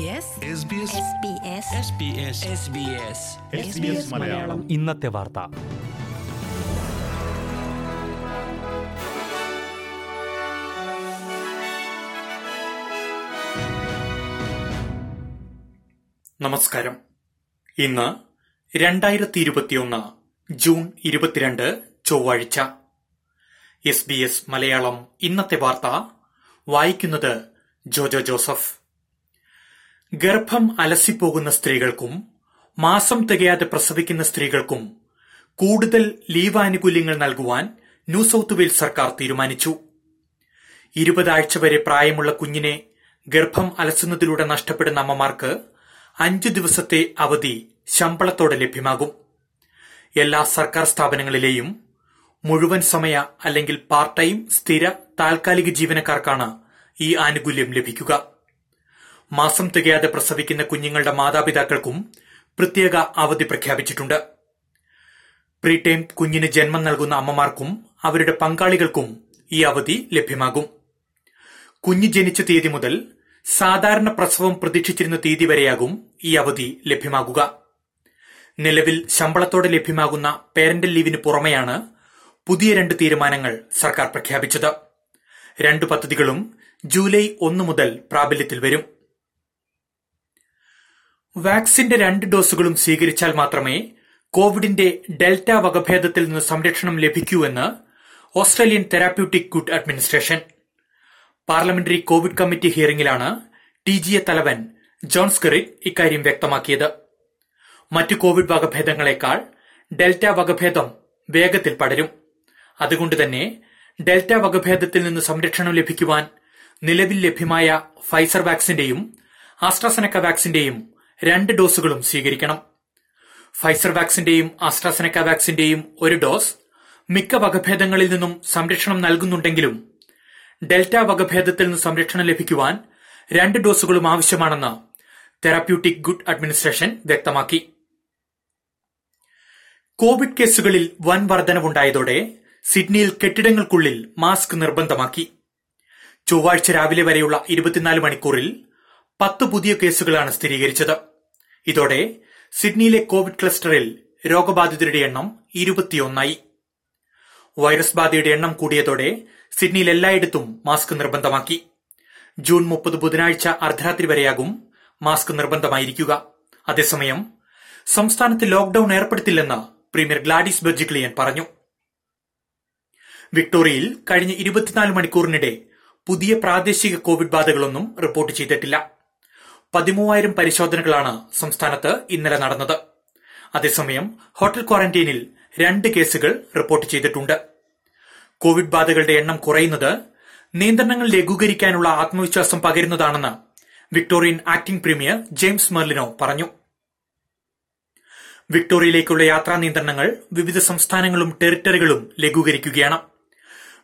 SBS SBS Malayalam. ഇന്നത്തെ വാർത്ത. നമസ്കാരം. ഇന്ന് രണ്ടായിരത്തി ഇരുപത്തിയൊന്ന് ജൂൺ ഇരുപത്തിരണ്ട് ചൊവ്വാഴ്ച. എസ് ബി എസ് മലയാളം ഇന്നത്തെ വാർത്ത വായിക്കുന്നത് ജോജോ ജോസഫ്. ഗർഭം അലസിപ്പോകുന്ന സ്ത്രീകൾക്കും മാസം തികയാതെ പ്രസവിക്കുന്ന സ്ത്രീകൾക്കും കൂടുതൽ ലീവ് ആനുകൂല്യങ്ങൾ നൽകുവാൻ ന്യൂ സൌത്ത് വെയിൽസ് സർക്കാർ തീരുമാനിച്ചു. ഇരുപതാഴ്ച വരെ പ്രായമുള്ള കുഞ്ഞിനെ ഗർഭം അലസുന്നതിലൂടെ നഷ്ടപ്പെടുന്ന അമ്മമാർക്ക് അഞ്ചു ദിവസത്തെ അവധി ശമ്പളത്തോടെ ലഭ്യമാകും. എല്ലാ സർക്കാർ സ്ഥാപനങ്ങളിലെയും മുഴുവൻ സമയ അല്ലെങ്കിൽ പാർട്ട് ടൈം സ്ഥിര താൽക്കാലിക ജീവനക്കാർക്കാണ് ഈ ആനുകൂല്യം ലഭിക്കുക. മാസം തികയാതെ പ്രസവിക്കുന്ന കുഞ്ഞുങ്ങളുടെ മാതാപിതാക്കൾക്കും പ്രത്യേക അവധി പ്രഖ്യാപിച്ചിട്ടുണ്ട്. പ്രീ ടൈം കുഞ്ഞിന് ജന്മം നൽകുന്ന അമ്മമാർക്കും അവരുടെ പങ്കാളികൾക്കും ഈ അവധി ലഭ്യമാകും. കുഞ്ഞ് ജനിച്ച തീയതി മുതൽ സാധാരണ പ്രസവം പ്രതീക്ഷിച്ചിരുന്ന തീയതി വരെയാകും ഈ അവധി ലഭ്യമാകുക. നിലവിൽ ശമ്പളത്തോടെ ലഭ്യമാകുന്ന പേരന്റൽ ലീവിന് പുറമെയാണ് പുതിയ രണ്ട് തീരുമാനങ്ങൾ സർക്കാർ പ്രഖ്യാപിച്ചത്. രണ്ട് പദ്ധതികളും ജൂലൈ ഒന്ന് മുതൽ പ്രാബല്യത്തിൽ വരും. വാക്സിന്റെ രണ്ട് ഡോസുകളും സ്വീകരിച്ചാൽ മാത്രമേ കോവിഡിന്റെ ഡെൽറ്റ വകഭേദത്തിൽ നിന്ന് സംരക്ഷണം ലഭിക്കൂ എന്ന് Australian therapeutic good administration. Parliamentary covid committee ഹിയറിംഗിലാണ് T G A തലവൻ ജോൺ സ്കറിക് ഇക്കാര്യം വ്യക്തമാക്കിയത്. മറ്റ് കോവിഡ് വകഭേദങ്ങളെക്കാൾ ഡെൽറ്റ വകഭേദം വേഗത്തിൽ പടരും. അതുകൊണ്ട് തന്നെ ഡെൽറ്റ വകഭേദത്തിൽ നിന്ന് സംരക്ഷണം ലഭിക്കുവാൻ നിലവിൽ ലഭ്യമായ ഫൈസർ വാക്സിന്റെയും ആസ്ട്രാസെനക്ക വാക്സിന്റെയും രണ്ട് ഡോസുകളും സ്വീകരിക്കണം. ഫൈസർ വാക്സിന്റെയും ആസ്ട്രാസെനക്ക വാക്സിന്റെയും ഒരു ഡോസ് മിക്ക വകഭേദങ്ങളിൽ നിന്നും സംരക്ഷണം നൽകുന്നുണ്ടെങ്കിലും ഡെൽറ്റ വകഭേദത്തിൽ നിന്ന് സംരക്ഷണം ലഭിക്കുവാൻ രണ്ട് ഡോസുകളും ആവശ്യമാണെന്ന് തെറാപ്യൂട്ടിക് ഗുഡ് അഡ്മിനിസ്ട്രേഷൻ വ്യക്തമാക്കി. കോവിഡ് കേസുകളിൽ വൻ വർധനവുണ്ടായതോടെ സിഡ്നിയിൽ കെട്ടിടങ്ങൾക്കുള്ളിൽ മാസ്ക് നിർബന്ധമാക്കി. ചൊവ്വാഴ്ച രാവിലെ വരെയുള്ള ഇരുപത്തിനാല് മണിക്കൂറിൽ പത്ത് പുതിയ കേസുകളാണ് സ്ഥിരീകരിച്ചത്. ഇതോടെ സിഡ്നിയിലെ കോവിഡ് ക്ലസ്റ്ററിൽ രോഗബാധിതരുടെ എണ്ണം ഇരുപത്തിയൊന്നായി. വൈറസ് ബാധയുടെ എണ്ണം കൂടിയതോടെ സിഡ്നിയിൽ എല്ലായിടത്തും മാസ്ക് നിർബന്ധമാക്കി. ജൂൺ മുപ്പത് ബുധനാഴ്ച അർദ്ധരാത്രി വരെയാകും മാസ്ക് നിർബന്ധമായിരിക്കുക. അതേസമയം സംസ്ഥാനത്ത് ലോക്ഡൌൺ ഏർപ്പെടുത്തില്ലെന്ന് പ്രീമിയർ ഗ്ലാഡിസ് ബെർജിക്ലിയൻ പറഞ്ഞു. വിക്ടോറിയയിൽ കഴിഞ്ഞ ഇരുപത്തിനാല് മണിക്കൂറിനിടെ പുതിയ പ്രാദേശിക കോവിഡ് ബാധകളൊന്നും റിപ്പോർട്ട് ചെയ്തിട്ടില്ല. പതിമൂവായിരം പരിശോധനകളാണ് സംസ്ഥാനത്ത് ഇന്നലെ നടന്നത്. അതേസമയം ഹോട്ടൽ ക്വാറന്റീനിൽ രണ്ട് കേസുകൾ റിപ്പോർട്ട് ചെയ്തിട്ടുണ്ട്. കോവിഡ് ബാധകളുടെ എണ്ണം കുറയുന്നത് നിയന്ത്രണങ്ങൾ ലഘൂകരിക്കാനുള്ള ആത്മവിശ്വാസം പകരുന്നതാണെന്ന് Victorian acting premier James Merlino പറഞ്ഞു. വിക്ടോറിയയിലേക്കുള്ള യാത്രാ നിയന്ത്രണങ്ങൾ വിവിധ സംസ്ഥാനങ്ങളും ടെറിട്ടറികളും ലഘൂകരിക്കുകയാണ്.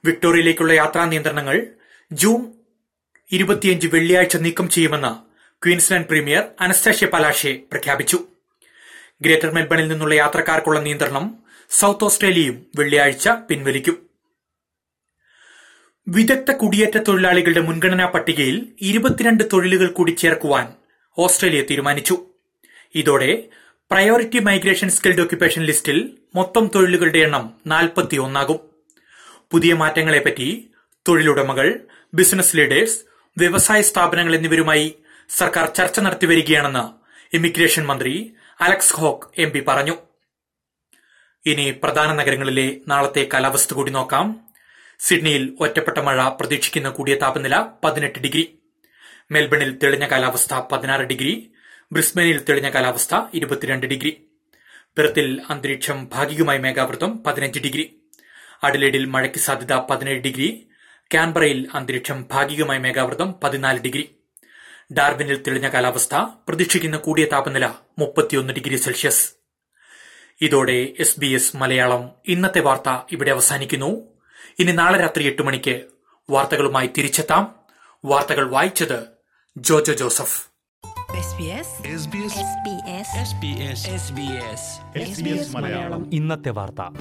വിക്ടോറിയയിലേക്കുള്ള യാത്രാ നിയന്ത്രണങ്ങൾ ജൂൺ ഇരുപത്തിയഞ്ച് വെള്ളിയാഴ്ച നീക്കം ചെയ്യുമെന്ന് ക്വീൻസ്ലാൻഡ് പ്രീമിയർ അനസ്താഷ്യ പലാഷെ പ്രഖ്യാപിച്ചു. ഗ്രേറ്റർ മെൽബണിൽ നിന്നുള്ള യാത്രക്കാർക്കുള്ള നിയന്ത്രണം സൌത്ത് ഓസ്ട്രേലിയയും വെള്ളിയാഴ്ച പിൻവലിക്കും. വിദഗ്ധ കുടിയേറ്റ തൊഴിലാളികളുടെ മുൻഗണനാ പട്ടികയിൽ ഇരുപത്തിരണ്ട് തൊഴിലുകൾ കൂടി ചേർക്കുവാൻ ഓസ്ട്രേലിയ തീരുമാനിച്ചു. ഇതോടെ പ്രയോറിറ്റി മൈഗ്രേഷൻ സ്കിൽഡ് ഓക്യുപ്പേഷൻ ലിസ്റ്റിൽ മൊത്തം തൊഴിലുകളുടെ എണ്ണം നാൽപ്പത്തിയൊന്നാകും. പുതിയ മാറ്റങ്ങളെപ്പറ്റി തൊഴിലുടമകൾ ബിസിനസ് ലീഡേഴ്സ് വ്യവസായ സ്ഥാപനങ്ങൾ എന്നിവരുമായി സർക്കാർ ചർച്ച നടത്തിവരികയാണെന്ന് ഇമിഗ്രേഷൻ മന്ത്രി അലക്സ് ഹോക്ക് എം പറഞ്ഞു. ഇനി പ്രധാന നഗരങ്ങളിലെ നാളത്തെ കാലാവസ്ഥ കൂടി നോക്കാം. സിഡ്നിയിൽ ഒറ്റപ്പെട്ട മഴ പ്രതീക്ഷിക്കുന്ന കൂടിയ താപനില പതിനെട്ട് ഡിഗ്രി. മെൽബണിൽ തെളിഞ്ഞ കാലാവസ്ഥ പതിനാറ് ഡിഗ്രി. ബ്രിസ്ബനിൽ തെളിഞ്ഞ കാലാവസ്ഥ ഇരുപത്തിരണ്ട് ഡിഗ്രി. പെർത്തിൽ അന്തരീക്ഷം ഭാഗികമായി മേഘാവൃതം പതിനഞ്ച് ഡിഗ്രി. അഡലേഡിൽ മഴയ്ക്ക് സാധ്യത പതിനേഴ് ഡിഗ്രി. കാൻബറയിൽ അന്തരീക്ഷം ഭാഗികമായി മേഘാവൃതം പതിനാല് ഡിഗ്രി. ഡാർവിനിൽ തെളിഞ്ഞ കാലാവസ്ഥ പ്രതീക്ഷിക്കുന്ന കൂടിയ താപനില മുപ്പത്തിയൊന്ന് ഡിഗ്രി സെൽഷ്യസ്. ഇതോടെ എസ് ബി എസ് മലയാളം ഇന്നത്തെ വാർത്ത ഇവിടെ അവസാനിക്കുന്നു. ഇനി നാളെ രാത്രി എട്ട് മണിക്ക് വാർത്തകളുമായി തിരിച്ചെത്താം. വാർത്തകൾ വായിച്ചത് Jojo Joseph. SBS SBS Malayalam. ഇന്നത്തെ വാർത്ത.